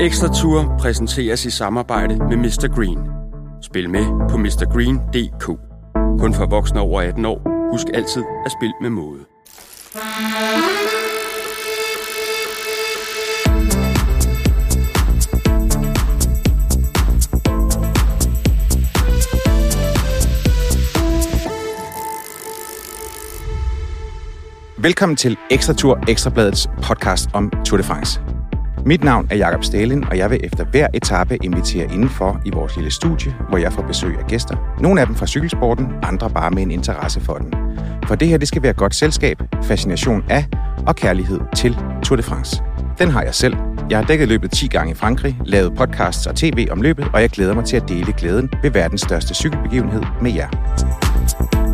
Ekstra Tour præsenteres i samarbejde med Mr. Green. Spil med på mrgreen.dk. Kun for voksne over 18 år. Husk altid at spille med måde. Velkommen til Ekstra Tour, Ekstrabladets podcast om Tour de France. Mit navn er Jakob Stalin, og jeg vil efter hver etape invitere indenfor i vores lille studie, hvor jeg får besøg af gæster. Nogle af dem fra cykelsporten, andre bare med en interesse for den. For det her, det skal være godt selskab, fascination af og kærlighed til Tour de France. Den har jeg selv. Jeg har dækket løbet 10 gange i Frankrig, lavet podcasts og tv om løbet, og jeg glæder mig til at dele glæden ved verdens største cykelbegivenhed med jer.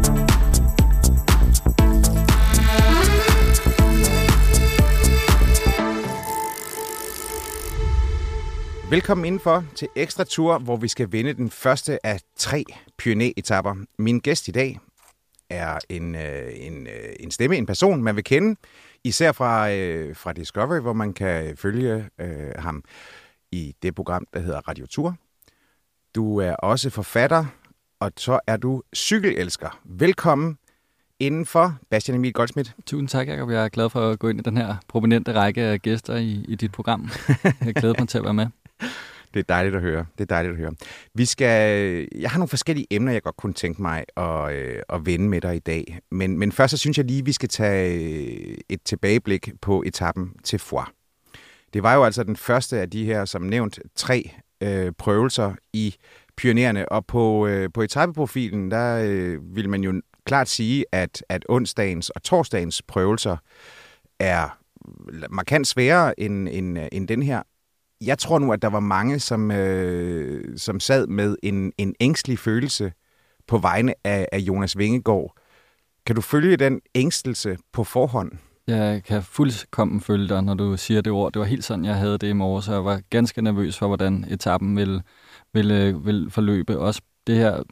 Velkommen indenfor til Ekstra Tour, hvor vi skal vinde den første af tre Pyrenæ-etapper. Min gæst i dag er en, øh, en, øh, en stemme, en person, man vil kende, især fra, øh, fra Discovery, hvor man kan følge øh, ham i det program, der hedder Radio Tour. Du er også forfatter, og så er du cykelelsker. Velkommen indenfor, Bastian Emil Goldsmith. Tusind tak, Jacob. Jeg er glad for at gå ind i den her prominente række af gæster i, i dit program. Jeg glæder mig til at være med. Det er dejligt at høre. Det er dejligt at høre. Vi skal, jeg har nogle forskellige emner, jeg godt kunne tænke mig at, øh, at vende med dig i dag. Men, men først så synes jeg lige, vi skal tage øh, et tilbageblik på etappen til Foix. Det var jo altså den første af de her, som nævnt, tre øh, prøvelser i pionerne. Og på, øh, på etappeprofilen, der øh, vil man jo klart sige, at, at onsdagens og torsdagens prøvelser er markant sværere end, end, øh, end den her jeg tror nu, at der var mange, som, øh, som sad med en, en ængstelig følelse på vegne af, af Jonas Vingegaard. Kan du følge den ængstelse på forhånd? Jeg kan fuldkommen følge dig, når du siger det ord. Det var helt sådan, jeg havde det i morges, så jeg var ganske nervøs for, hvordan etappen ville, ville, øh, ville forløbe. Også det her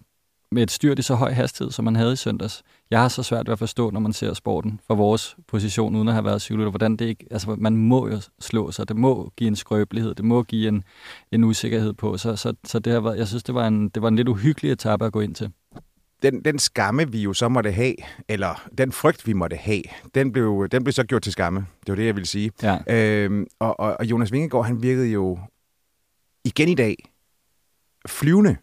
med et styrt i så høj hastighed, som man havde i søndags. Jeg har så svært ved at forstå, når man ser sporten fra vores position, uden at have været cykelrytter, hvordan det ikke... Altså, man må jo slå sig. Det må give en skrøbelighed. Det må give en, en usikkerhed på. Så, så, så det har været, jeg synes, det var, en, det var en lidt uhyggelig etape at gå ind til. Den, den skamme, vi jo så måtte have, eller den frygt, vi måtte have, den blev, den blev så gjort til skamme. Det var det, jeg ville sige. Ja. Øhm, og, og, og Jonas Vingegaard, han virkede jo igen i dag flyvende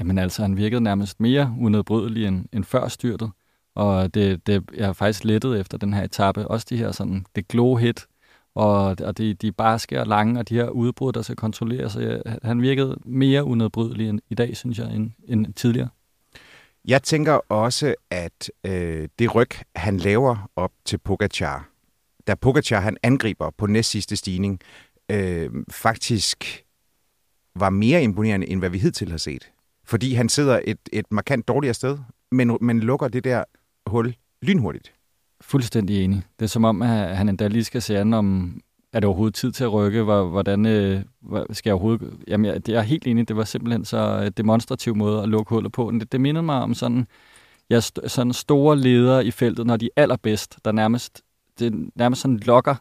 Jamen altså, han virkede nærmest mere unedbrydelig end, end før styrtet. Og det, det, jeg har faktisk lettet efter den her etape. Også de her sådan, det glow hit, og, og de, de barske og lange, og de her udbrud, der skal kontrolleres. Så han virkede mere unedbrydelig end, i dag, synes jeg, end, end tidligere. Jeg tænker også, at øh, det ryg, han laver op til Pogacar, da Pogacar han angriber på næst sidste stigning, øh, faktisk var mere imponerende, end hvad vi hidtil har set fordi han sidder et, et markant dårligere sted, men, men lukker det der hul lynhurtigt. Fuldstændig enig. Det er som om, at han endda lige skal se an, om er det overhovedet tid til at rykke? Hvordan øh, skal jeg overhovedet... Jamen, jeg, jeg er helt enig. Det var simpelthen så øh, demonstrativ måde at lukke hullet på. Det, det mindede mig om sådan, ja, sådan store ledere i feltet, når de er allerbedst, der nærmest, det nærmest sådan lokker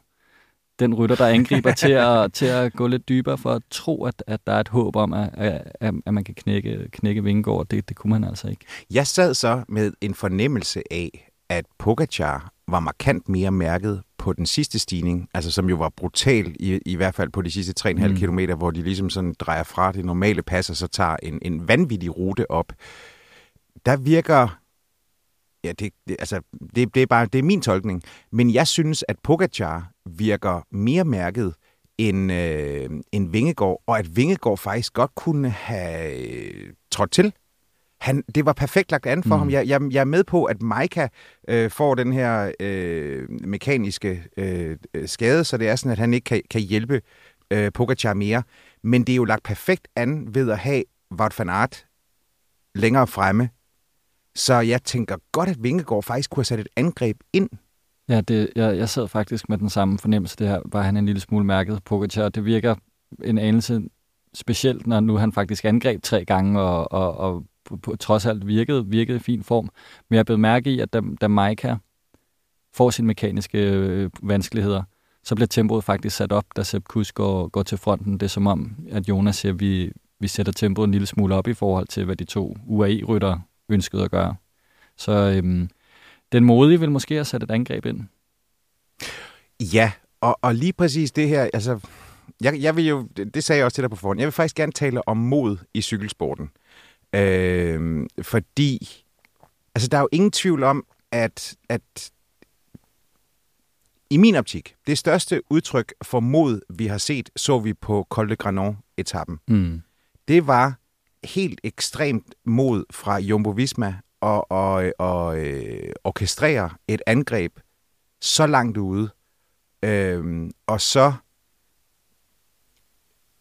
den rytter, der angriber til, at, til at gå lidt dybere for at tro, at, at der er et håb om, at, at, at man kan knække, knække Vingegaard. Det, det kunne man altså ikke. Jeg sad så med en fornemmelse af, at Pogacar var markant mere mærket på den sidste stigning, altså som jo var brutal, i, i hvert fald på de sidste 3,5 mm. km, hvor de ligesom sådan drejer fra det normale pas, og så tager en, en vanvittig rute op. Der virker Ja, det, det, altså, det, det, er bare det er min tolkning. Men jeg synes, at Pogacar virker mere mærket end, øh, end Vingegaard, og at Vingegaard faktisk godt kunne have øh, trådt til. Han, det var perfekt lagt an for mm. ham. Jeg, jeg, jeg er med på, at Maika øh, får den her øh, mekaniske øh, skade, så det er sådan, at han ikke kan, kan hjælpe øh, Pogacar mere. Men det er jo lagt perfekt an ved at have Wout van Aert længere fremme, så jeg tænker godt, at Vingegaard faktisk kunne have sat et angreb ind. Ja, det, jeg, jeg sad faktisk med den samme fornemmelse. Det her var han en lille smule mærket. Pogacar, det virker en anelse specielt, når nu han faktisk angreb tre gange, og, og, og på, på, trods alt virkede, virkede i fin form. Men jeg blev mærke i, at da, da Maika får sine mekaniske øh, vanskeligheder, så bliver tempoet faktisk sat op, da Sepp Kuss går, går til fronten. Det er som om, at Jonas siger, at vi, vi sætter tempoet en lille smule op i forhold til, hvad de to UAE-ryttere ønskede at gøre. Så øhm, den modige vil måske have sat et angreb ind. Ja, og, og lige præcis det her, altså, jeg, jeg vil jo, det sagde jeg også til dig på forhånd, jeg vil faktisk gerne tale om mod i cykelsporten. Øh, fordi, altså der er jo ingen tvivl om, at, at i min optik, det største udtryk for mod, vi har set, så vi på Col de Granon-etappen. Mm. Det var helt ekstremt mod fra Jumbo Visma og, og, og øh, orkestrere et angreb så langt ude, øh, og så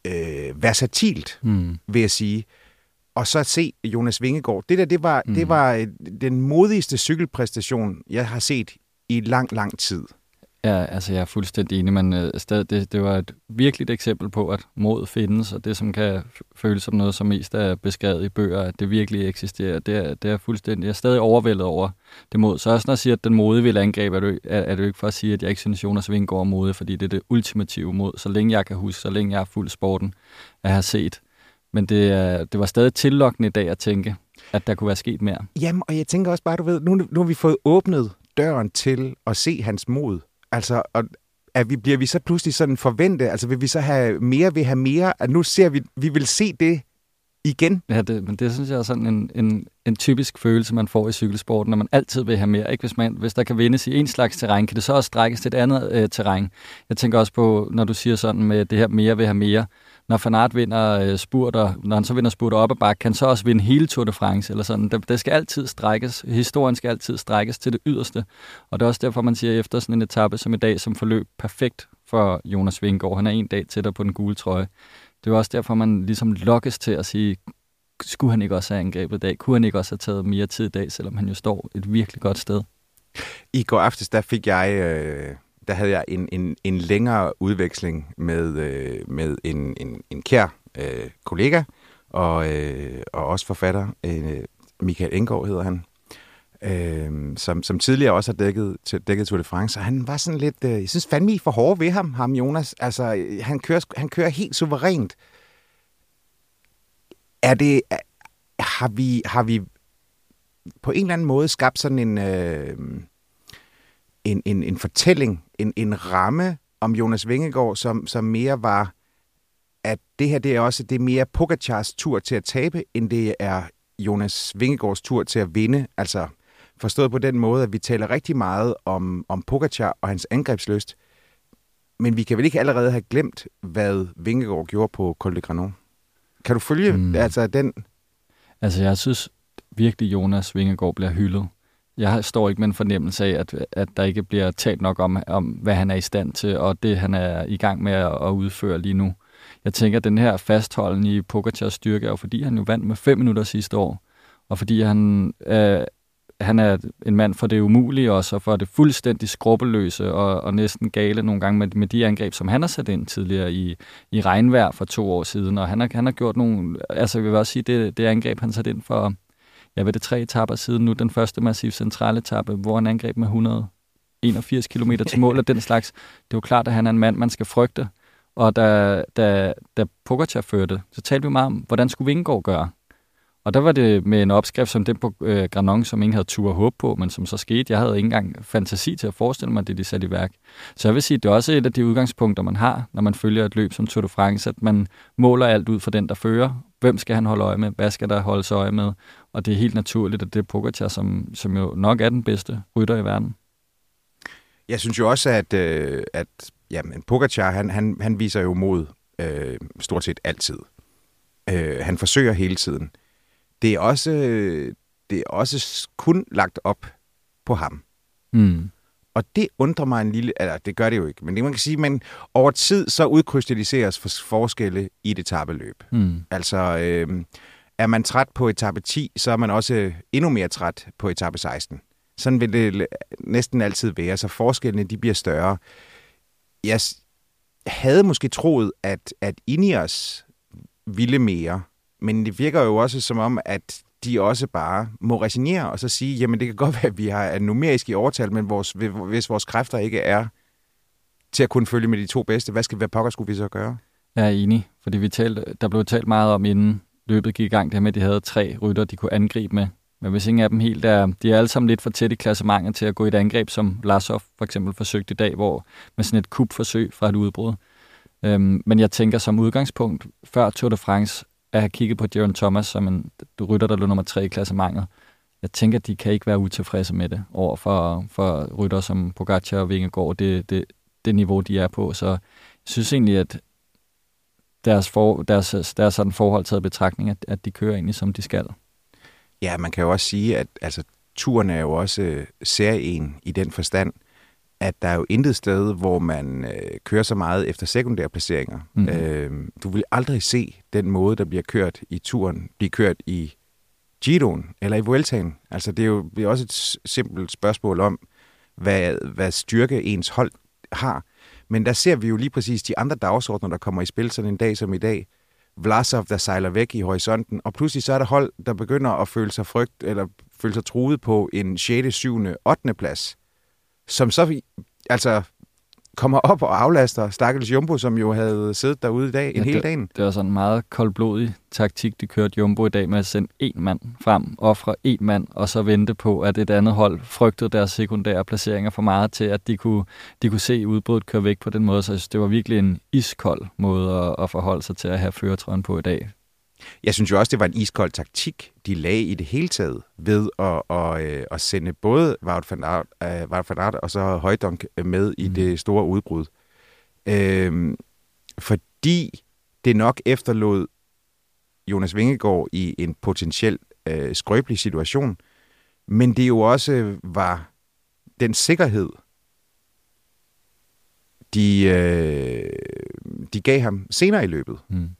øh, versatilt, Mm. vil jeg sige. Og så se Jonas Vingegaard. Det der, det var, mm. det var øh, den modigste cykelpræstation, jeg har set i lang, lang tid. Ja, altså jeg er fuldstændig enig, men øh, stadig, det, det var et virkeligt eksempel på, at mod findes, og det, som kan føles som noget, som mest er beskrevet i bøger, at det virkelig eksisterer, det er, det er fuldstændig, jeg er stadig overvældet over det mod. Så også når jeg siger, at den modige vil angribe, er det, er, er det jo ikke for at sige, at jeg ikke synes, Jonas Vingegaard er modig, fordi det er det ultimative mod, så længe jeg kan huske, så længe jeg har fuld sporten, at have set. Men det, er- det var stadig tillokkende i dag at tænke, at der kunne være sket mere. Jamen, og jeg tænker også bare, du ved, nu, nu har vi fået åbnet døren til at se hans mod. Altså, og at vi, bliver vi så pludselig sådan forvente, altså vil vi så have mere, vil have mere, at nu ser vi, vi vil se det igen. Ja, det, men det synes jeg er sådan en, en, en typisk følelse, man får i cykelsporten, når man altid vil have mere. Ikke? Hvis, man, hvis der kan vindes i en slags terræn, kan det så også strækkes til et andet øh, terræn. Jeg tænker også på, når du siger sådan med det her mere vil have mere. Når Fanart vinder øh, spurter, når han så vinder spurter op ad bakke, kan han så også vinde hele Tour de France. Eller sådan. Det, det skal altid strækkes. Historien skal altid strækkes til det yderste. Og det er også derfor, man siger, efter sådan en etape som i dag, som forløb perfekt for Jonas Vingegaard. Han er en dag tættere på den gule trøje. Det er også derfor, man ligesom lokkes til at sige, skulle han ikke også have angrebet i dag? Kunne han ikke også have taget mere tid i dag, selvom han jo står et virkelig godt sted? I går aftes, der fik jeg, øh, der havde jeg en, en, en længere udveksling med, øh, med en, en, en kær øh, kollega, og, øh, og også forfatter, øh, Michael Engård hedder han, øh, som, som tidligere også har dækket, dækket Tour de France, og han var sådan lidt, øh, jeg synes fandme, I for hårde ved ham, ham Jonas. Altså, han kører, han kører helt suverænt. Er det, er, har vi, har vi på en eller anden måde skabt sådan en, øh, en, en, en fortælling, en, en ramme om Jonas Vingegaard, som, som mere var, at det her det er også det er mere Pogacars tur til at tabe, end det er Jonas Vingegaards tur til at vinde. Altså forstået på den måde, at vi taler rigtig meget om, om Pogacar og hans angrebsløst, men vi kan vel ikke allerede have glemt, hvad Vingegaard gjorde på Col de Granon? Kan du følge mm. Altså den? Altså, jeg synes virkelig, Jonas Vingegaard bliver hyldet. Jeg står ikke med en fornemmelse af, at, at der ikke bliver talt nok om, om, hvad han er i stand til, og det, han er i gang med at, udføre lige nu. Jeg tænker, at den her fastholden i Pogacars styrke er jo, fordi han jo vandt med fem minutter sidste år, og fordi han, øh, han er en mand for det umulige også, og for det fuldstændig skrubbeløse og, og næsten gale nogle gange med, med de angreb, som han har sat ind tidligere i, i regnvejr for to år siden. Og han har, han har gjort nogle, altså jeg vil også sige, det, det angreb, han satte ind for, ja, ved det, tre etapper siden nu, den første massiv centrale etape, hvor han angreb med 181 km til mål og den slags. Det er jo klart, at han er en mand, man skal frygte. Og da, da, da Pogacar førte, så talte vi meget om, hvordan skulle Vingegaard gøre? Og der var det med en opskrift som den på øh, Granon, som ingen havde tur håb på, men som så skete. Jeg havde ikke engang fantasi til at forestille mig, det de satte i værk. Så jeg vil sige, det er også et af de udgangspunkter, man har, når man følger et løb som Tour de France, at man måler alt ud for den, der fører. Hvem skal han holde øje med? Hvad skal der holdes øje med? Og det er helt naturligt, at det er Pogacar, som, som jo nok er den bedste rytter i verden. Jeg synes jo også, at, øh, at jamen, Pogacar, han, han, han viser jo mod øh, stort set altid. Øh, han forsøger hele tiden. Det er også, det er også kun lagt op på ham. Mm. Og det undrer mig en lille... Eller, det gør det jo ikke, men det man kan sige, men over tid så udkrystalliseres for, forskelle i et etabeløb. Mm. Altså, øh, er man træt på etape 10, så er man også endnu mere træt på etape 16. Sådan vil det næsten altid være, så forskellene de bliver større. Jeg havde måske troet, at, at Ineos ville mere, men det virker jo også som om, at de også bare må resignere og så sige, jamen det kan godt være, at vi har er numerisk i overtal, men vores, hvis vores kræfter ikke er til at kunne følge med de to bedste. Hvad skal hvad pokker skulle vi så gøre? Jeg er enig, fordi vi talte, der blev talt meget om, inden løbet gik i gang, det her med, at de havde tre rytter, de kunne angribe med. Men hvis ingen af dem helt er, de er alle sammen lidt for tæt i klassementet til at gå i et angreb, som Lasov for eksempel forsøgte i dag, hvor med sådan et kupforsøg fra et udbrud. Øhm, men jeg tænker som udgangspunkt, før Tour de France, at have kigget på Jaron Thomas som en rytter, der lå nummer tre i klassementet. Jeg tænker, at de kan ikke være utilfredse med det over for, for rytter som Pogacar og Vingegaard, det, det, det niveau, de er på. Så jeg synes egentlig, at deres, for, deres, deres sådan forhold taget betragtning, at, at de kører egentlig, som de skal. Ja, man kan jo også sige, at altså, turen er jo også øh, serien i den forstand, at der er jo intet sted, hvor man øh, kører så meget efter sekundære placeringer. Mm. Øh, du vil aldrig se den måde, der bliver kørt i turen, blive kørt i Giroen eller i Vueltaen. Altså, det er jo det er også et simpelt spørgsmål om, hvad, hvad styrke ens hold har. Men der ser vi jo lige præcis de andre dagsordner, der kommer i spil sådan en dag som i dag. Vlasov, der sejler væk i horisonten, og pludselig så er der hold, der begynder at føle sig frygt, eller føle sig truet på en 6., 7., 8. plads, som så altså kommer op og aflaster Stakkels Jumbo, som jo havde siddet derude i dag en ja, hel dagen. Det var sådan en meget koldblodig taktik, de kørte Jumbo i dag med at sende en mand frem, ofre en mand, og så vente på, at et andet hold frygtede deres sekundære placeringer for meget til, at de kunne, de kunne se udbruddet køre væk på den måde. Så det var virkelig en iskold måde at, at forholde sig til at have føretrøjen på i dag. Jeg synes jo også, det var en iskold taktik, de lagde i det hele taget ved at, at, øh, at sende både Wout van Aert, uh, Wout van Aert og så Højdonk med i mm. det store udbrud. Øhm, fordi det nok efterlod Jonas Vingegaard i en potentiel uh, skrøbelig situation, men det jo også var den sikkerhed, de, uh, de gav ham senere i løbet. Mm.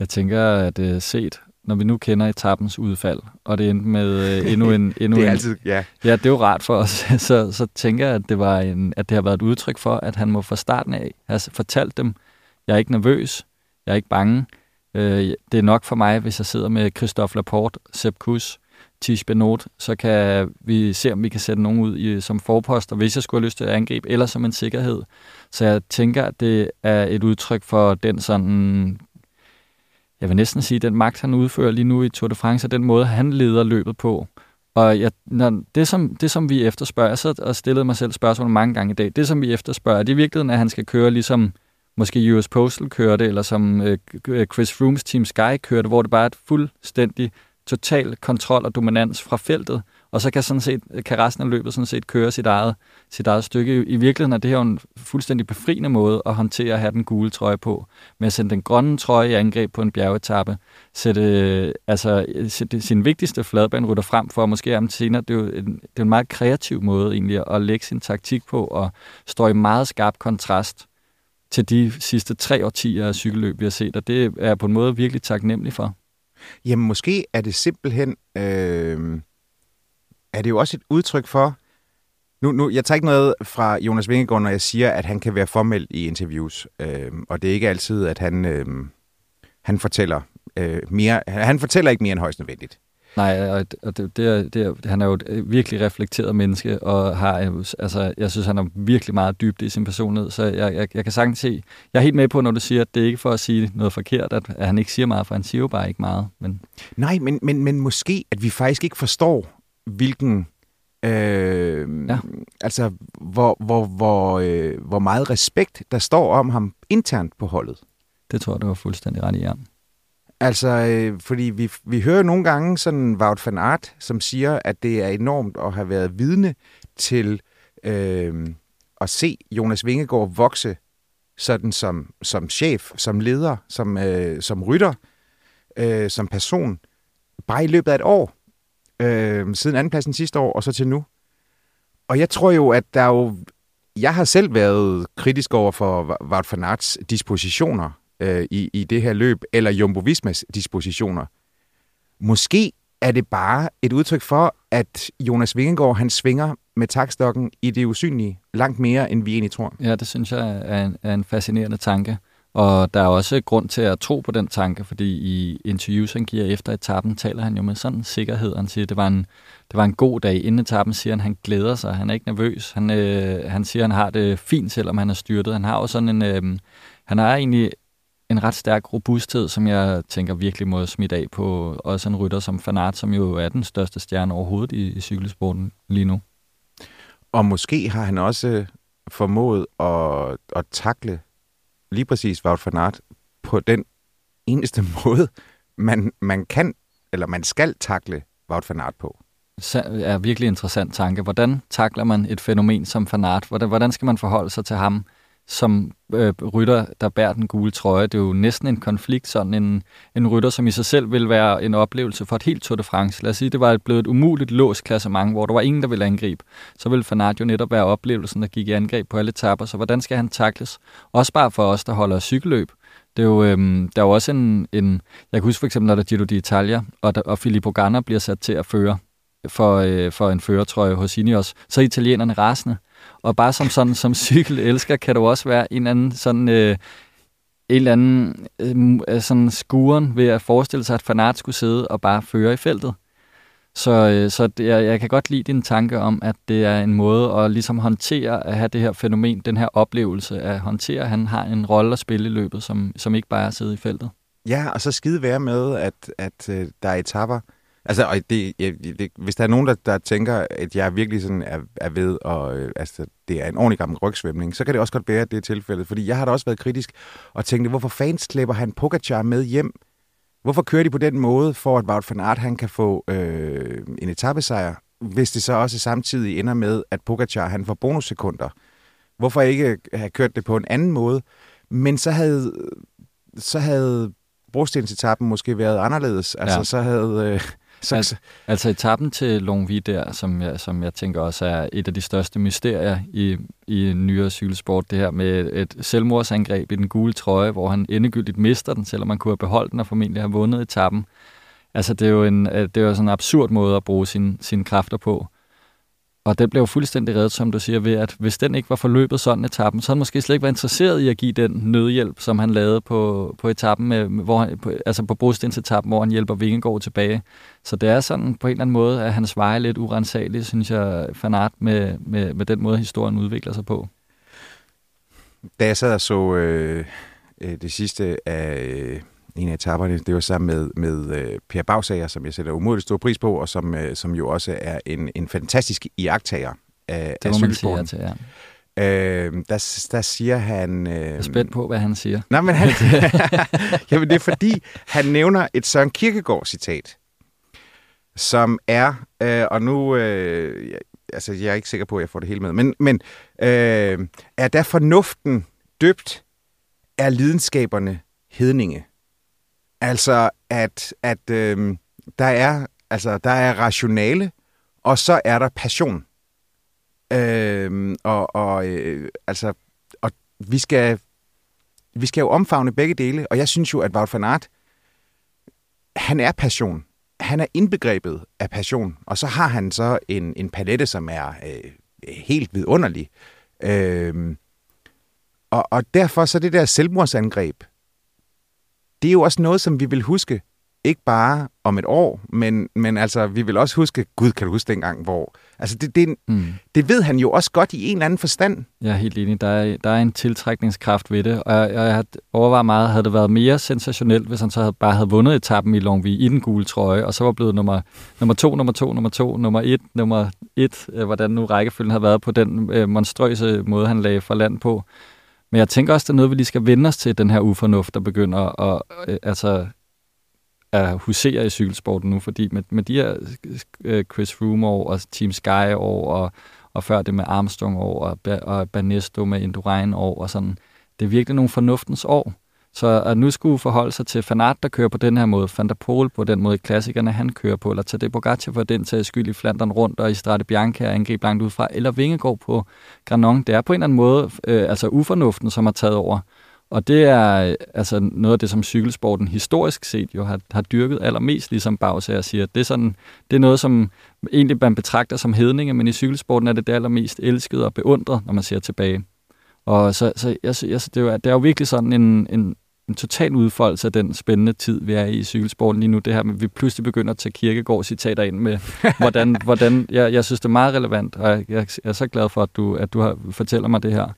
Jeg tænker, at uh, set, når vi nu kender etappens udfald, og det endte med uh, endnu en... Endnu det er altid, ja. Ja, det er jo rart for os. så, så tænker jeg, at det, var en, at det har været et udtryk for, at han må fra starten af have fortalt dem, jeg er ikke nervøs, jeg er ikke bange. Uh, det er nok for mig, hvis jeg sidder med Christophe Laporte, Sepp Kuss, Tish Benot, så kan vi se, om vi kan sætte nogen ud i, som forposter, hvis jeg skulle have lyst til at angribe, eller som en sikkerhed. Så jeg tænker, at det er et udtryk for den sådan jeg vil næsten sige, den magt, han udfører lige nu i Tour de France, og den måde, han leder løbet på. Og jeg, når det, som, det, som vi efterspørger, jeg sad og stillede mig selv spørgsmål mange gange i dag, det, som vi efterspørger, det er i virkeligheden, at han skal køre ligesom måske US Postal kørte, eller som øh, øh Chris Froomes Team Sky kørte, hvor det bare er et fuldstændig total kontrol og dominans fra feltet, og så kan, sådan set, kan resten af løbet sådan set køre sit eget, sit eget stykke. I virkeligheden er det her en fuldstændig befriende måde at håndtere at have den gule trøje på, med at sende den grønne trøje i angreb på en bjergetappe, sætte, altså, sætte sin vigtigste fladbanerytter frem for, måske om senere, det er jo en, det er en meget kreativ måde egentlig at lægge sin taktik på, og stå i meget skarp kontrast til de sidste tre årtier af cykelløb, vi har set, og det er jeg på en måde virkelig taknemmelig for. Jamen måske er det simpelthen, øh, er det jo også et udtryk for, nu, nu, jeg tager ikke noget fra Jonas Vingegaard, når jeg siger, at han kan være formel i interviews, øh, og det er ikke altid, at han, øh, han fortæller øh, mere, han fortæller ikke mere end højst nødvendigt. Nej, og det, det, er, det er, han er jo et virkelig reflekteret menneske, og har, altså, jeg synes, han er virkelig meget dybt i sin personlighed, så jeg, jeg, jeg kan sagtens se, jeg er helt med på, når du siger, at det er ikke for at sige noget forkert, at, at han ikke siger meget, for han siger jo bare ikke meget. Men... Nej, men, men, men måske, at vi faktisk ikke forstår, hvilken Øh, ja. Altså, hvor, hvor, hvor, øh, hvor meget respekt der står om ham internt på holdet. Det tror jeg, du var fuldstændig ret i, ja. Altså, øh, fordi vi, vi hører nogle gange sådan Wout van Aert, som siger, at det er enormt at have været vidne til øh, at se Jonas Vingegaard vokse sådan som, som chef, som leder, som, øh, som rytter, øh, som person, bare i løbet af et år, øh, siden andenpladsen sidste år og så til nu. Og jeg tror jo, at der er jo... Jeg har selv været kritisk over for Wout van Aerts dispositioner øh, i, i det her løb, eller Jumbo Vismas dispositioner. Måske er det bare et udtryk for, at Jonas Vingegaard han svinger med takstokken i det usynlige langt mere, end vi egentlig tror. Ja, det synes jeg er en, er en fascinerende tanke. Og der er også grund til at tro på den tanke, fordi i interviews, han giver efter etappen, taler han jo med sådan sikkerhed. Han siger, at det var en, det var en god dag. Inden etappen siger han, at han glæder sig. Han er ikke nervøs. Han, øh, han siger, at han har det fint, selvom han er styrtet. Han har jo sådan en... Øh, han har egentlig en ret stærk robusthed, som jeg tænker virkelig må smide af på også en rytter som Fanart, som jo er den største stjerne overhovedet i, i cykelsporten lige nu. Og måske har han også øh, formået at, at takle lige præcis Wout van Aert på den eneste måde, man, man kan, eller man skal takle Wout van Aert på. Det er virkelig interessant tanke. Hvordan takler man et fænomen som Van Aert? Hvordan, hvordan skal man forholde sig til ham? Som øh, rytter, der bærer den gule trøje. Det er jo næsten en konflikt, sådan en, en rytter, som i sig selv vil være en oplevelse for et helt Tour de France. Lad os sige, det var blevet et umuligt låst klassement, hvor der var ingen, der ville angribe. Så vil Fanart jo netop være oplevelsen, der gik i angreb på alle etapper. Så hvordan skal han takles? Også bare for os, der holder cykelløb. Det er jo, øhm, der er jo også en, en... Jeg kan huske for eksempel, når der Giro d'Italia, og, der, og Filippo Ganna bliver sat til at føre for, øh, for en føretrøje hos Ineos, så er italienerne rasende. Og bare som sådan som cykelelsker kan du også være en anden sådan øh, en eller anden øh, øh, sådan skuren ved at forestille sig, at Fanart skulle sidde og bare føre i feltet. Så, øh, så det, jeg, jeg kan godt lide din tanke om, at det er en måde at ligesom håndtere at have det her fænomen, den her oplevelse at håndtere, at han har en rolle at spille i løbet, som, som ikke bare er at sidde i feltet. Ja, og så skide være med, at, at øh, der er etapper, Altså, og det, jeg, det, hvis der er nogen, der, der tænker, at jeg virkelig sådan er, er ved, og øh, altså, det er en ordentlig gammel rygsvømning, så kan det også godt være, at det er tilfældet. Fordi jeg har da også været kritisk og tænkte, hvorfor fans slæber han Pogacar med hjem? Hvorfor kører de på den måde, for at Wout van Aert han kan få øh, en etappesejr, hvis det så også samtidig ender med, at Pogacar han får bonussekunder? Hvorfor ikke have kørt det på en anden måde? Men så havde, så havde brostensetappen måske været anderledes. Altså, ja. så havde... Øh, så, altså, altså etappen til Longvi der, som jeg, som jeg tænker også er et af de største mysterier i, i nyere cykelsport, det her med et selvmordsangreb i den gule trøje, hvor han endegyldigt mister den, selvom man kunne have beholdt den og formentlig have vundet etappen. Altså det er jo, en, øh, det er jo sådan en absurd måde at bruge sin, sine kræfter på. Og den blev jo fuldstændig reddet, som du siger, ved at hvis den ikke var forløbet sådan etappen, så havde han måske slet ikke været interesseret i at give den nødhjælp, som han lavede på, på etappen, med, hvor han, på, altså på brostensetappen, hvor han hjælper Vingegaard tilbage. Så det er sådan på en eller anden måde, at hans veje er lidt urensagelig, synes jeg, fanart med, med, med den måde, historien udvikler sig på. Da jeg sad og så øh, øh det sidste af... Øh, Øh en af etaperne. Det var sammen med, med uh, Per Bagsager, som jeg sætter umådeligt stor pris på, og som, uh, som jo også er en, en fantastisk iagtager af, det af cykelsporten. Til, ja. Øh, der, der siger han... Øh, jeg er spændt på, hvad han siger. Nej, men han, jamen, det er fordi, han nævner et Søren Kierkegaard-citat, som er, øh, og nu, øh, jeg, altså jeg er ikke sikker på, at jeg får det hele med, men, men øh, er der fornuften døbt, er lidenskaberne hedninge. Altså, at, at øh, der, er, altså, der er rationale, og så er der passion. Øh, og og øh, altså, og vi skal, vi skal jo omfavne begge dele, og jeg synes jo, at Wout van Aert, han er passion. Han er indbegrebet af passion, og så har han så en, en palette, som er øh, helt vidunderlig. Øh, og, og derfor så det der selvmordsangreb, det er jo også noget, som vi vil huske, ikke bare om et år, men, men altså, vi vil også huske, gud, kan du huske dengang, hvor... Altså, det, det, mm. det ved han jo også godt i en eller anden forstand. Jeg er helt enig. Der er, der er en tiltrækningskraft ved det, og jeg, jeg havde overvejet meget, havde det været mere sensationelt, hvis han så havde, bare havde vundet etappen i Longwy i den gule trøje, og så var blevet nummer, nummer to, nummer to, nummer to, nummer et, nummer et, øh, hvordan nu rækkefølgen har været på den øh, monstrøse måde, han lagde for land på. Men jeg tænker også, det er noget, vi lige skal vende os til, den her ufornuft, der begynder at, øh, altså, at husere i cykelsporten nu, fordi med, med de her øh, Chris Froome år og Team Sky år, og, og før det med Armstrong år, og, og Banesto med Indurain år, og sådan, det er virkelig nogle fornuftens år. Så at nu skulle forholde sig til Fanart, der kører på den her måde, Van der Pol på den måde, klassikerne han kører på, eller Tadej Pogacar for den til skyld i Flandern rundt, og i Strade Bianca angribe langt udfra, eller Vingegaard på Granon. Det er på en eller anden måde øh, altså ufornuften, som har taget over. Og det er øh, altså noget af det, som cykelsporten historisk set jo har, har dyrket allermest, ligesom Bagsager siger. Det er, sådan, det er noget, som egentlig man betragter som hedninge, men i cykelsporten er det det allermest elskede og beundret, når man ser tilbage. Og så, så jeg, jeg, det, er jo, det er jo virkelig sådan en, en, en total udfoldelse af den spændende tid, vi er i i cykelsporten lige nu. Det her med, at vi pludselig begynder at tage kirkegård-citater ind med, hvordan, hvordan jeg, jeg synes, det er meget relevant, og jeg, jeg er så glad for, at du, at du har, fortæller mig det her.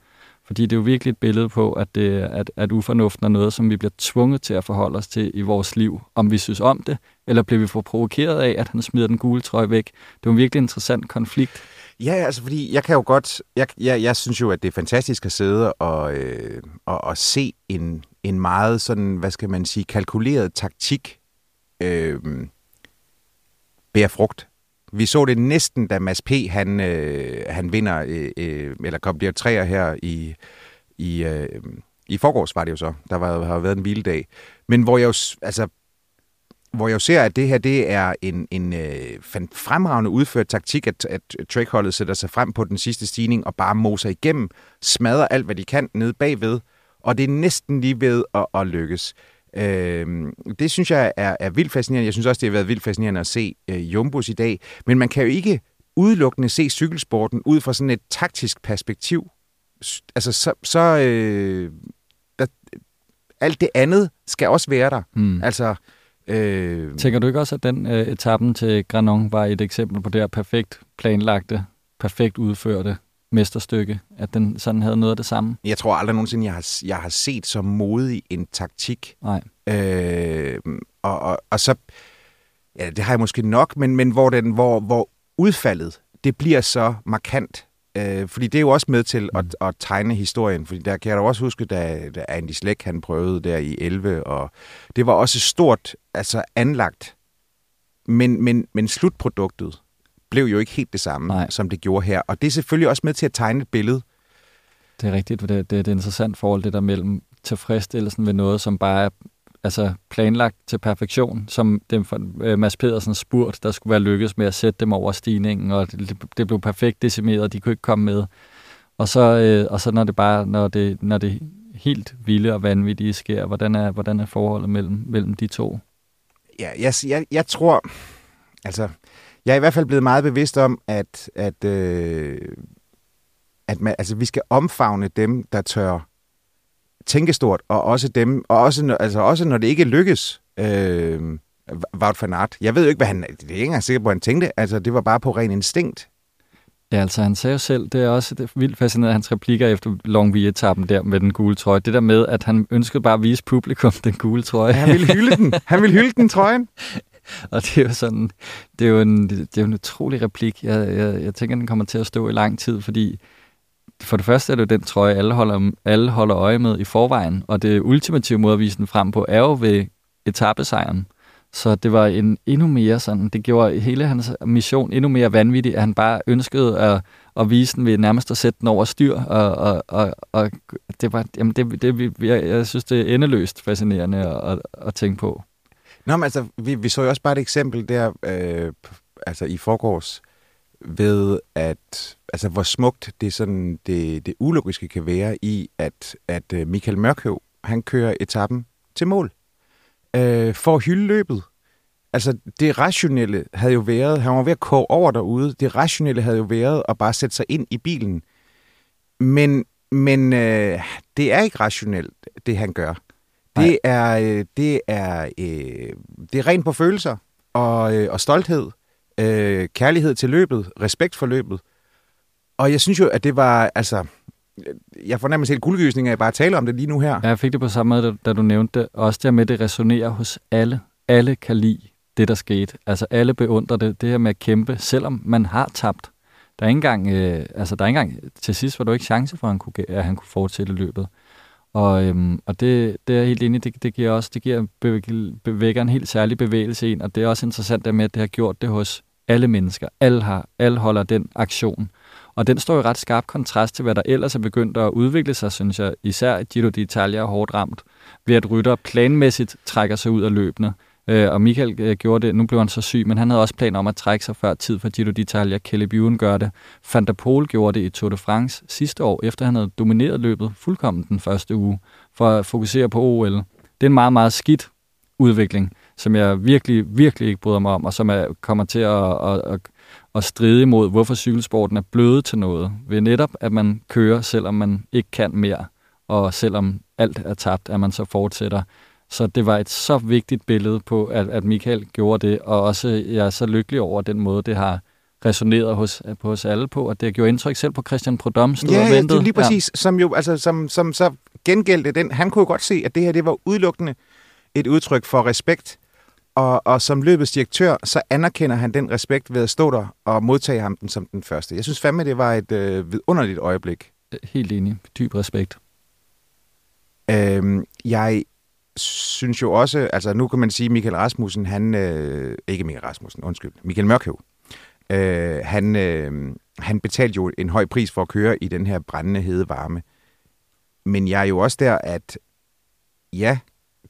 Fordi det er jo virkelig et billede på, at, det, at, at ufornuften er noget, som vi bliver tvunget til at forholde os til i vores liv, om vi synes om det, eller bliver vi for provokeret af, at han smider den gule trøje væk. Det er en virkelig interessant konflikt. Ja, altså fordi jeg kan jo godt, jeg, jeg, jeg synes jo, at det er fantastisk at sidde og, øh, og, og se en, en meget sådan, hvad skal man sige, kalkuleret taktik øh, bærer frugt. Vi så det næsten, da Mads P. han, øh, han vinder, øh, øh, eller kom bliver træer her i, i, øh, i forgårs var det jo så. Der var, har været en hviledag. Men hvor jeg jo, altså, hvor jeg jo ser, at det her det er en, en øh, fremragende udført taktik, at, at trackholdet sætter sig frem på den sidste stigning og bare moser igennem, smadrer alt, hvad de kan nede bagved, og det er næsten lige ved at, at lykkes. Øh, det synes jeg er, er vildt fascinerende. Jeg synes også, det har været vildt fascinerende at se øh, Jumbos i dag. Men man kan jo ikke udelukkende se cykelsporten ud fra sådan et taktisk perspektiv. Altså, så... så øh, der, alt det andet skal også være der. Mm. Altså... Øh... Tænker du ikke også, at den øh, etappen til Granon var et eksempel på det her perfekt planlagte, perfekt udførte mesterstykke, at den sådan havde noget af det samme? Jeg tror aldrig nogensinde, jeg har, jeg har set så modig en taktik. Nej. Øh, og, og, og så, ja, det har jeg måske nok, men, men hvor, den, hvor, hvor udfaldet, det bliver så markant. Øh, fordi det er jo også med til at, at tegne historien. Fordi der kan jeg da også huske, da, da Andy Slæk han prøvede der i 11, og det var også stort altså anlagt. Men, men, men slutproduktet, blev jo ikke helt det samme, Nej. som det gjorde her. Og det er selvfølgelig også med til at tegne et billede. Det er rigtigt. Det, det, det er et interessant forhold, det der mellem tilfredsstillelsen ved noget, som bare er altså planlagt til perfektion, som dem for øh, Mads Pedersen spurgt, der skulle være lykkes med at sætte dem over stigningen, og det, det blev perfekt decimeret, og de kunne ikke komme med. Og så, øh, og så når det bare, når det, når det helt vilde og vanvittige sker, hvordan er, hvordan er forholdet mellem, mellem de to? Ja, jeg, jeg, jeg tror, altså, jeg er i hvert fald blevet meget bevidst om, at, at, øh, at man, altså, vi skal omfavne dem, der tør tænke stort, og også dem, og også, altså, også når det ikke lykkes. Øh, Wout van Aert. Jeg ved jo ikke, hvad han... Det er ikke engang sikker på, hvad han tænkte. Altså, det var bare på ren instinkt. Ja, altså han sagde jo selv, det er også det er vildt fascinerende, hans replikker efter Longvie-etappen der med den gule trøje. Det der med, at han ønskede bare at vise publikum den gule trøje. Ja, han ville hylde den. Han ville hylde den trøjen. Og det er jo sådan, det er jo en, det er jo en utrolig replik. Jeg, jeg, jeg tænker, den kommer til at stå i lang tid, fordi for det første er det jo den trøje, alle holder, alle holder øje med i forvejen, og det ultimative måde at vise den frem på, er jo ved etappesejren. Så det var en endnu mere sådan, det gjorde hele hans mission endnu mere vanvittig, at han bare ønskede at, at vise den ved nærmest at sætte den over styr, og, og, og, og det var, jamen det, det, jeg, jeg synes, det er endeløst fascinerende at, at, at tænke på. Nå, men altså, vi, vi så jo også bare et eksempel der, øh, altså i forgårs, ved at, altså hvor smukt det, sådan, det, det ulogiske kan være i, at, at øh, Michael Mørkøv, han kører etappen til mål øh, for at hylde løbet. Altså, det rationelle havde jo været, han var ved at koge over derude, det rationelle havde jo været at bare sætte sig ind i bilen. Men, men øh, det er ikke rationelt, det han gør. Det er, øh, det, er, øh, det er rent på følelser og, øh, og stolthed, øh, kærlighed til løbet, respekt for løbet. Og jeg synes jo, at det var, altså, jeg får nærmest helt guldgysning af at bare tale om det lige nu her. Ja, jeg fik det på samme måde, da, da du nævnte det. Også der med, det resonerer hos alle. Alle kan lide det, der skete. Altså alle beundrer det, det her med at kæmpe, selvom man har tabt. Der er ikke engang, øh, altså der er ikke engang, til sidst var der ikke chance for, at han kunne, at han kunne fortsætte løbet. Og, øhm, og det, det er jeg helt enig det, det giver også det giver bevæger en helt særlig bevægelse ind, og det er også interessant det med, at det har gjort det hos alle mennesker. Alle, har, alle holder den aktion. Og den står i ret skarp kontrast til, hvad der ellers er begyndt at udvikle sig, synes jeg. Især Giro d'Italia er hårdt ramt, ved at rytter planmæssigt trækker sig ud af løbende. Øh, og Michael øh, gjorde det, nu blev han så syg, men han havde også planer om at trække sig før tid for Giro d'Italia. Kelly Buren gør det. Van der Poel gjorde det i Tour de France sidste år, efter han havde domineret løbet fuldkommen den første uge, for at fokusere på OL. Det er en meget, meget skidt udvikling, som jeg virkelig, virkelig ikke bryder mig om, og som jeg kommer til at, at, at at stride imod, hvorfor cykelsporten er blødet til noget. Ved netop, at man kører, selvom man ikke kan mere, og selvom alt er tabt, at man så fortsætter. Så det var et så vigtigt billede på, at, at Michael gjorde det, og også jeg er så lykkelig over den måde, det har resoneret hos, på os alle på, og det gjort indtryk selv på Christian Prodom, stod ja, og ventede. Ja, lige præcis, ja. som jo, altså, som, som så gengældte den. Han kunne jo godt se, at det her, det var udelukkende et udtryk for respekt, og, og som løbets direktør, så anerkender han den respekt ved at stå der og modtage ham den som den første. Jeg synes fandme, det var et øh, vidunderligt øjeblik. Helt enig. Dyb respekt. Øhm, jeg synes jo også, altså nu kan man sige, Michael Rasmussen, han, øh, ikke Michael Rasmussen, undskyld, Michael Mørkøv, øh, han, øh, han betalte jo en høj pris for at køre i den her brændende hede varme. Men jeg er jo også der, at ja,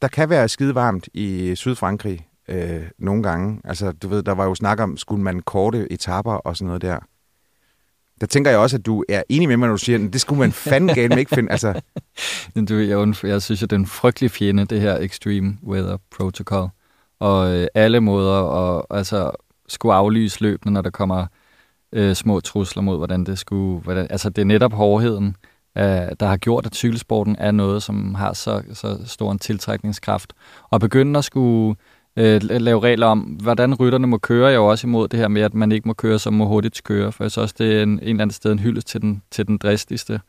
der kan være skide varmt i Sydfrankrig øh, nogle gange. Altså, du ved, der var jo snak om, skulle man korte etaper og sådan noget der. Der tænker jeg også, at du er enig med mig, når du siger, at det skulle man fandme galt ikke finde. Altså. du, jeg, jeg synes, at det er en frygtelig fjende, det her Extreme Weather Protocol. Og øh, alle måder at altså, skulle aflyse løbende, når der kommer øh, små trusler mod, hvordan det skulle... Hvordan, altså, det er netop hårdheden, øh, der har gjort, at cykelsporten er noget, som har så, så stor en tiltrækningskraft. Og begynde at skulle øh, lave regler om, hvordan rytterne må køre. Jeg er jo også imod det her med, at man ikke må køre, som må hurtigt køre. For jeg synes også, det er en, en eller anden sted en hyldest til den, til den dristigste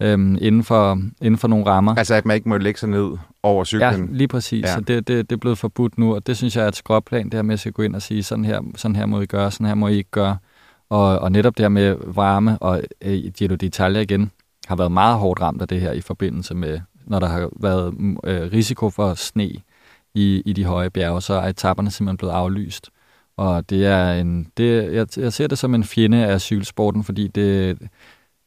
øhm, inden, for, inden for nogle rammer. Altså, at man ikke må lægge sig ned over cyklen? Ja, lige præcis. Ja. Så det, det, det er blevet forbudt nu, og det synes jeg er et skråplan, det her med at gå ind og sige, sådan her, sådan her må I gøre, sådan her må I ikke gøre. Og, og netop det her med varme og øh, Giro d'Italia igen, har været meget hårdt ramt af det her i forbindelse med, når der har været øh, risiko for sne i, i de høje bjerge, så er etaperne simpelthen blevet aflyst. Og det er en, det, jeg, jeg ser det som en fjende af cykelsporten, fordi det,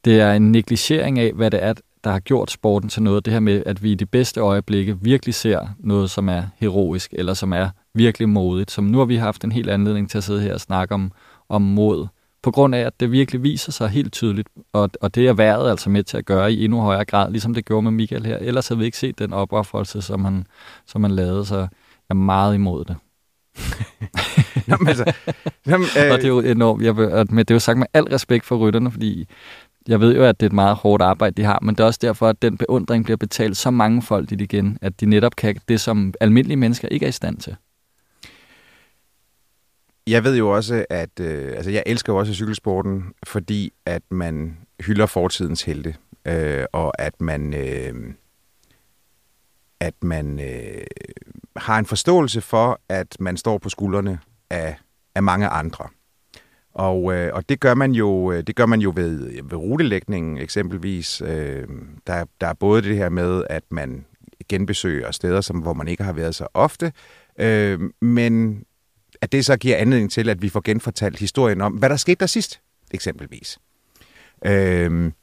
det er en negligering af, hvad det er, der har gjort sporten til noget. Det her med, at vi i de bedste øjeblikke virkelig ser noget, som er heroisk, eller som er virkelig modigt. Som nu har vi haft en helt anledning til at sidde her og snakke om, om mod på grund af, at det virkelig viser sig helt tydeligt, og, og det er været altså med til at gøre i endnu højere grad, ligesom det gjorde med Michael her. Ellers havde vi ikke set den opoffrelse, som han, som han lavede, så jeg er meget imod det. jamen, altså, jamen, øh... Og det er jo enormt, jeg, men det er jo sagt med al respekt for rytterne, fordi jeg ved jo, at det er et meget hårdt arbejde, de har, men det er også derfor, at den beundring bliver betalt så mange folk igen, at de netop kan det, som almindelige mennesker ikke er i stand til. Jeg ved jo også, at øh, altså jeg elsker jo også cykelsporten, fordi at man hylder fortidens helte, øh, og at man øh, at man øh, har en forståelse for, at man står på skuldrene af, af mange andre. Og, øh, og det gør man jo øh, det gør man jo ved, ved rutelægningen eksempelvis. Øh, der, der er både det her med, at man genbesøger steder, som, hvor man ikke har været så ofte, øh, men at det så giver anledning til, at vi får genfortalt historien om, hvad der skete der sidst, eksempelvis. Øhm,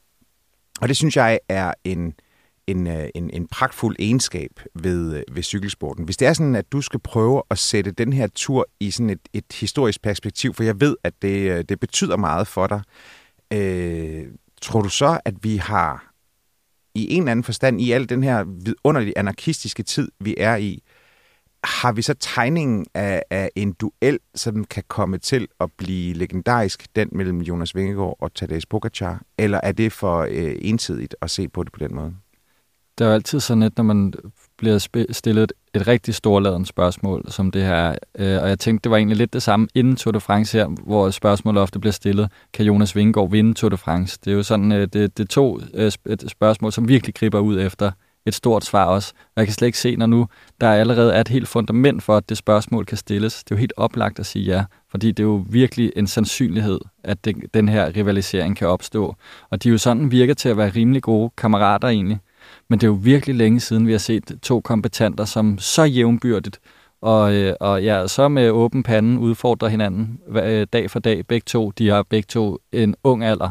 og det synes jeg er en, en, øh, en, en pragtfuld egenskab ved, øh, ved cykelsporten. Hvis det er sådan, at du skal prøve at sætte den her tur i sådan et, et historisk perspektiv, for jeg ved, at det, øh, det betyder meget for dig, øh, tror du så, at vi har i en eller anden forstand i al den her vidunderlige anarkistiske tid, vi er i, har vi så tegningen af, af en duel, som kan komme til at blive legendarisk, den mellem Jonas Vingegaard og Tadej Pogacar? Eller er det for øh, ensidigt at se på det på den måde? Det er jo altid sådan, lidt, når man bliver stillet et, et rigtig storladent spørgsmål, som det her øh, og jeg tænkte, det var egentlig lidt det samme inden Tour de France her, hvor spørgsmålet ofte bliver stillet, kan Jonas Vingegaard vinde Tour de France? Det er jo sådan, øh, det, det er to øh, spørgsmål, som virkelig griber ud efter et stort svar også. Og jeg kan slet ikke se, når nu der allerede er et helt fundament for, at det spørgsmål kan stilles. Det er jo helt oplagt at sige ja, fordi det er jo virkelig en sandsynlighed, at det, den her rivalisering kan opstå. Og de er jo sådan virker til at være rimelig gode kammerater egentlig. Men det er jo virkelig længe siden, vi har set to kompetenter, som så jævnbyrdigt og, øh, og ja, så med åben pande udfordrer hinanden øh, dag for dag. Begge to, de har begge to en ung alder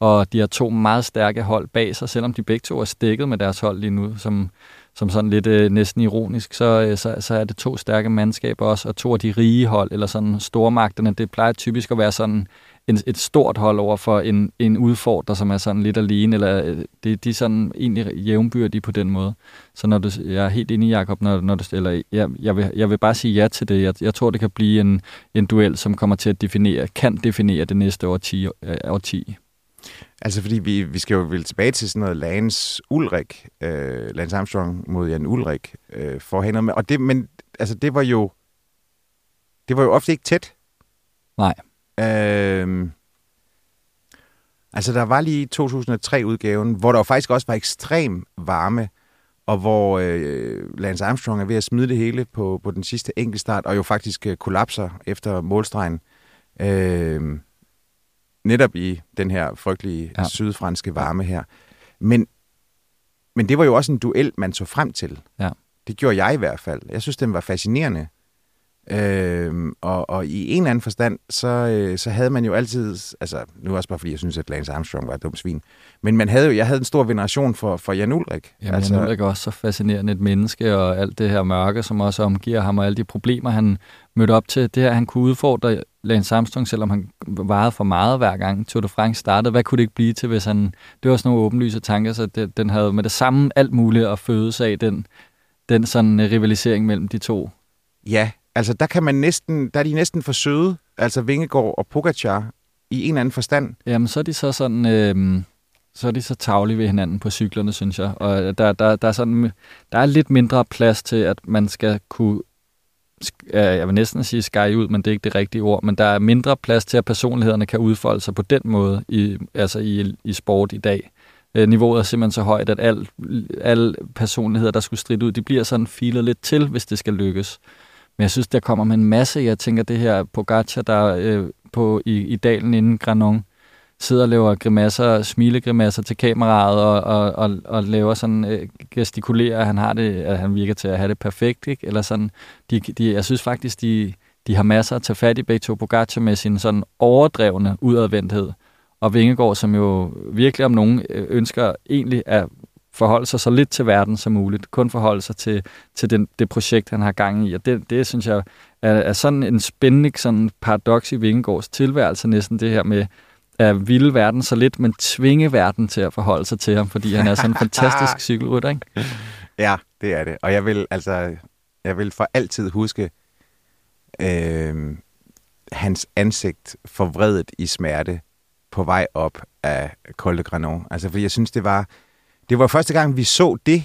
og de har to meget stærke hold bag sig, selvom de begge to er stikket med deres hold lige nu, som, som sådan lidt øh, næsten ironisk, så, øh, så, så er det to stærke mandskaber også, og to af de rige hold, eller sådan stormagterne, det plejer typisk at være sådan en, et stort hold over for en, en udfordrer, som er sådan lidt alene, eller øh, det, de er sådan egentlig jævnbyrdige på den måde. Så når du, jeg er helt enig, Jacob, når, når du, eller jeg, jeg, vil, jeg vil bare sige ja til det. Jeg, jeg tror, det kan blive en, en duel, som kommer til at definere, kan definere det næste år 10. Øh, År 10. Altså fordi vi, vi skal jo vel tilbage til sådan noget Lance Ulrik, øh, Lance Armstrong mod Jan Ulrik, øh, for med. Og det, men altså det var jo, det var jo ofte ikke tæt. Nej. Øh, altså der var lige 2003-udgaven, hvor der faktisk også var ekstrem varme, og hvor øh, Lance Armstrong er ved at smide det hele på, på den sidste enkeltstart, og jo faktisk øh, kollapser efter målstregen. Øh, netop i den her frygtelige ja. sydfranske varme her. Men, men det var jo også en duel, man så frem til. Ja. Det gjorde jeg i hvert fald. Jeg synes, den var fascinerende. Øh, og, og i en eller anden forstand, så, øh, så havde man jo altid, altså nu også bare fordi jeg synes, at Lance Armstrong var et dumt svin, men man havde jo, jeg havde en stor veneration for, for Jan Ulrik. Jamen, altså, Jan Ulrik er også så fascinerende et menneske, og alt det her mørke, som også omgiver ham, og alle de problemer, han mødte op til, det her, han kunne udfordre Lance Armstrong, selvom han varede for meget hver gang Tour de France startede. Hvad kunne det ikke blive til, hvis han... Det var sådan nogle åbenlyse tanker, så det, den havde med det samme alt muligt at fødes af, den, den sådan øh, rivalisering mellem de to. Ja, altså der kan man næsten, der er de næsten for søde, altså Vingegaard og Pogacar, i en eller anden forstand. Jamen, så er de så sådan... Øh, så er de så tavlige ved hinanden på cyklerne, synes jeg. Og øh, der, der, der, er sådan, der er lidt mindre plads til, at man skal kunne jeg vil næsten sige sky ud, men det er ikke det rigtige ord, men der er mindre plads til, at personlighederne kan udfolde sig på den måde i, altså i, i sport i dag. Øh, niveauet er simpelthen så højt, at alle al personligheder, der skulle stride ud, de bliver sådan filet lidt til, hvis det skal lykkes. Men jeg synes, der kommer med en masse. Jeg tænker, det her Pogacar, der øh, på, i, i dalen inden Granon, sidder og laver grimasser, smilegrimasser til kameraet og, og, og, og laver sådan, øh, gestikulerer, han, har det, at han virker til at have det perfekt, ikke? Eller sådan, de, de, jeg synes faktisk, de, de har masser at tage fat i Beto Pogacar med sin sådan overdrevne udadvendthed. Og Vingegaard, som jo virkelig om nogen øh, ønsker egentlig at forholde sig så lidt til verden som muligt, kun forholde sig til, til den, det projekt, han har gang i. Og det, det synes jeg er, er sådan en spændende sådan paradoks i Vingegaards tilværelse, næsten det her med, at ville verden så lidt, men tvinge verden til at forholde sig til ham, fordi han er sådan en fantastisk cykelrytter, ikke? Ja, det er det. Og jeg vil altså, jeg vil for altid huske øh, hans ansigt forvredet i smerte på vej op af Col de Granon. Altså, fordi jeg synes, det var, det var første gang, vi så det.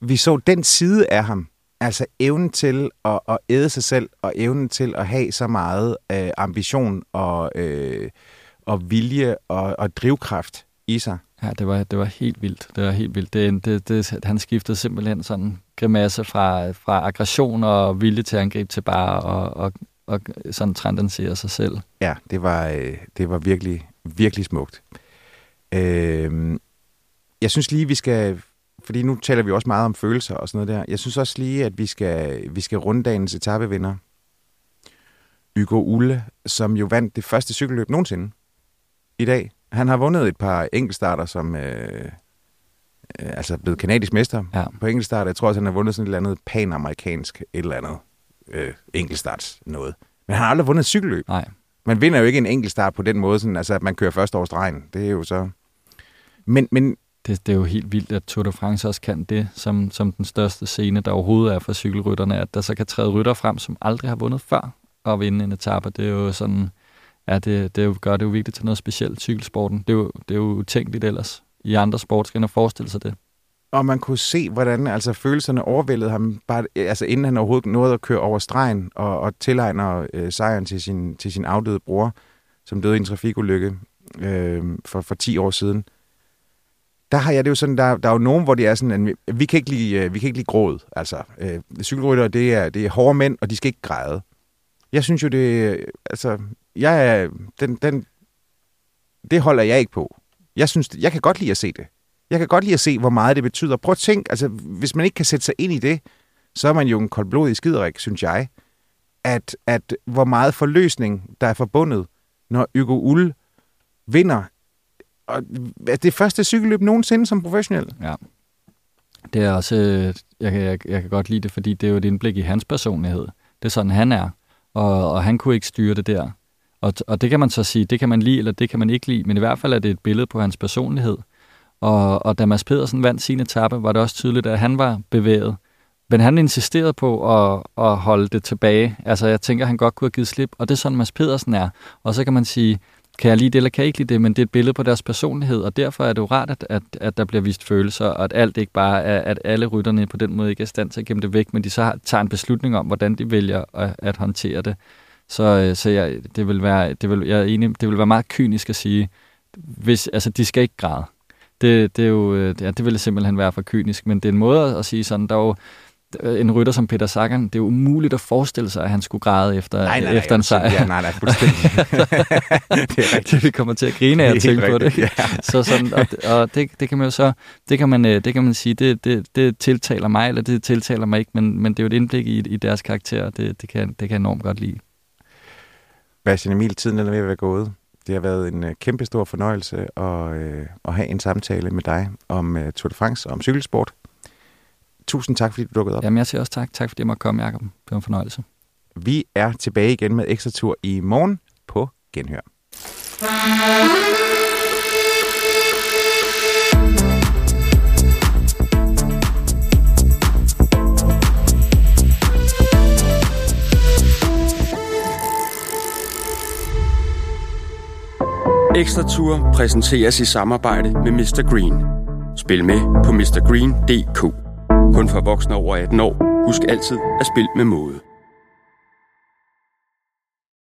Vi så den side af ham. Altså evnen til at, at æde sig selv, og evnen til at have så meget øh, ambition og... Øh, og vilje og, og drivkraft i sig. Ja, det var, det var helt vildt. Det var helt vildt. Det, det, det, han skiftede simpelthen sådan grimasse fra, fra aggression og vilje til at angribe til bare og, og, og sådan transcendere sig selv. Ja, det var, øh, det var virkelig, virkelig smukt. Øh, jeg synes lige, vi skal, fordi nu taler vi også meget om følelser og sådan noget der. Jeg synes også lige, at vi skal, vi skal runde dagens etapevinder. Hugo Ulle, som jo vandt det første cykelløb nogensinde i dag. Han har vundet et par enkeltstarter som øh, øh, altså blevet kanadisk mester ja. på enkeltstart. Jeg tror også, han har vundet sådan et eller andet panamerikansk et eller andet øh, enkeltstarts noget. Men han har aldrig vundet et cykelløb. Nej. Man vinder jo ikke en enkeltstart på den måde, sådan, altså at man kører første års stregen. Det er jo så... Men, men det, det er jo helt vildt, at Tour de France også kan det, som, som den største scene, der overhovedet er for cykelrytterne, at der så kan træde rytter frem, som aldrig har vundet før og vinde en etape. Det er jo sådan ja, det, det gør det jo vigtigt til noget specielt, cykelsporten. Det er jo, det er jo utænkeligt ellers i andre sportsgrene at forestille sig det. Og man kunne se, hvordan altså, følelserne overvældede ham, bare, altså, inden han overhovedet nåede at køre over stregen og, og tilegner øh, sejren til sin, til sin afdøde bror, som døde i en trafikulykke øh, for, for 10 år siden. Der har jeg det jo sådan, der, der er jo nogen, hvor det er sådan, at vi kan ikke lide, øh, vi kan ikke lide gråd. Altså, øh, cykelrytter, det er, det er hårde mænd, og de skal ikke græde. Jeg synes jo, det altså, jeg er, den, den, det holder jeg ikke på. Jeg synes, jeg kan godt lide at se det. Jeg kan godt lide at se, hvor meget det betyder. Prøv at tænk, altså, hvis man ikke kan sætte sig ind i det, så er man jo en koldblodig skiderik, synes jeg. At, at hvor meget forløsning, der er forbundet, når Hugo Ull vinder og det første cykelløb nogensinde som professionel. Ja. Det er også, øh, jeg, jeg, jeg kan godt lide det, fordi det er jo et indblik i hans personlighed. Det er sådan, han er. Og, og han kunne ikke styre det der. Og, og det kan man så sige, det kan man lide, eller det kan man ikke lide, men i hvert fald er det et billede på hans personlighed. Og, og da Mads Pedersen vandt sin etape, var det også tydeligt, at han var bevæget. Men han insisterede på at, at holde det tilbage. Altså, jeg tænker, han godt kunne have givet slip, og det er sådan, Mads Pedersen er. Og så kan man sige, kan jeg lide det, eller kan jeg ikke lide det, men det er et billede på deres personlighed, og derfor er det jo rart, at, at, at der bliver vist følelser, og at alt ikke bare er, at alle rytterne på den måde ikke er i stand til at gemme det væk, men de så tager en beslutning om, hvordan de vælger at, at håndtere det. Så, øh, så jeg, det vil være, det vil, jeg er enig, det vil være meget kynisk at sige, hvis, altså, de skal ikke græde. Det, det, er jo, øh, ja, det ville simpelthen være for kynisk, men det er en måde at sige sådan, der er jo, en rytter som Peter Sagan, det er jo umuligt at forestille sig, at han skulle græde efter, nej, nej, efter en sejr. Ja, nej, nej, fuldstændig. det er rigtigt. Vi kommer til at grine af at tænke på det. Ja. Så sådan, og, og det, det, kan man jo så, det kan man, øh, det kan man sige, det, det, det tiltaler mig, eller det tiltaler mig ikke, men, men det er jo et indblik i, i deres karakter, og det, det, kan, det kan jeg enormt godt lide. Bastian Emil, tiden er ved at være gået. Det har været en uh, kæmpe stor fornøjelse at, uh, at have en samtale med dig om uh, Tour de France og om cykelsport. Tusind tak, fordi du dukkede op. Jamen, jeg siger også tak. Tak, fordi jeg måtte komme, Jacob. Det var en fornøjelse. Vi er tilbage igen med ekstra tur i morgen på Genhør. Ekstra Tour præsenteres i samarbejde med Mr. Green. Spil med på mrgreen.dk. Kun for voksne over 18 år. Husk altid at spille med måde.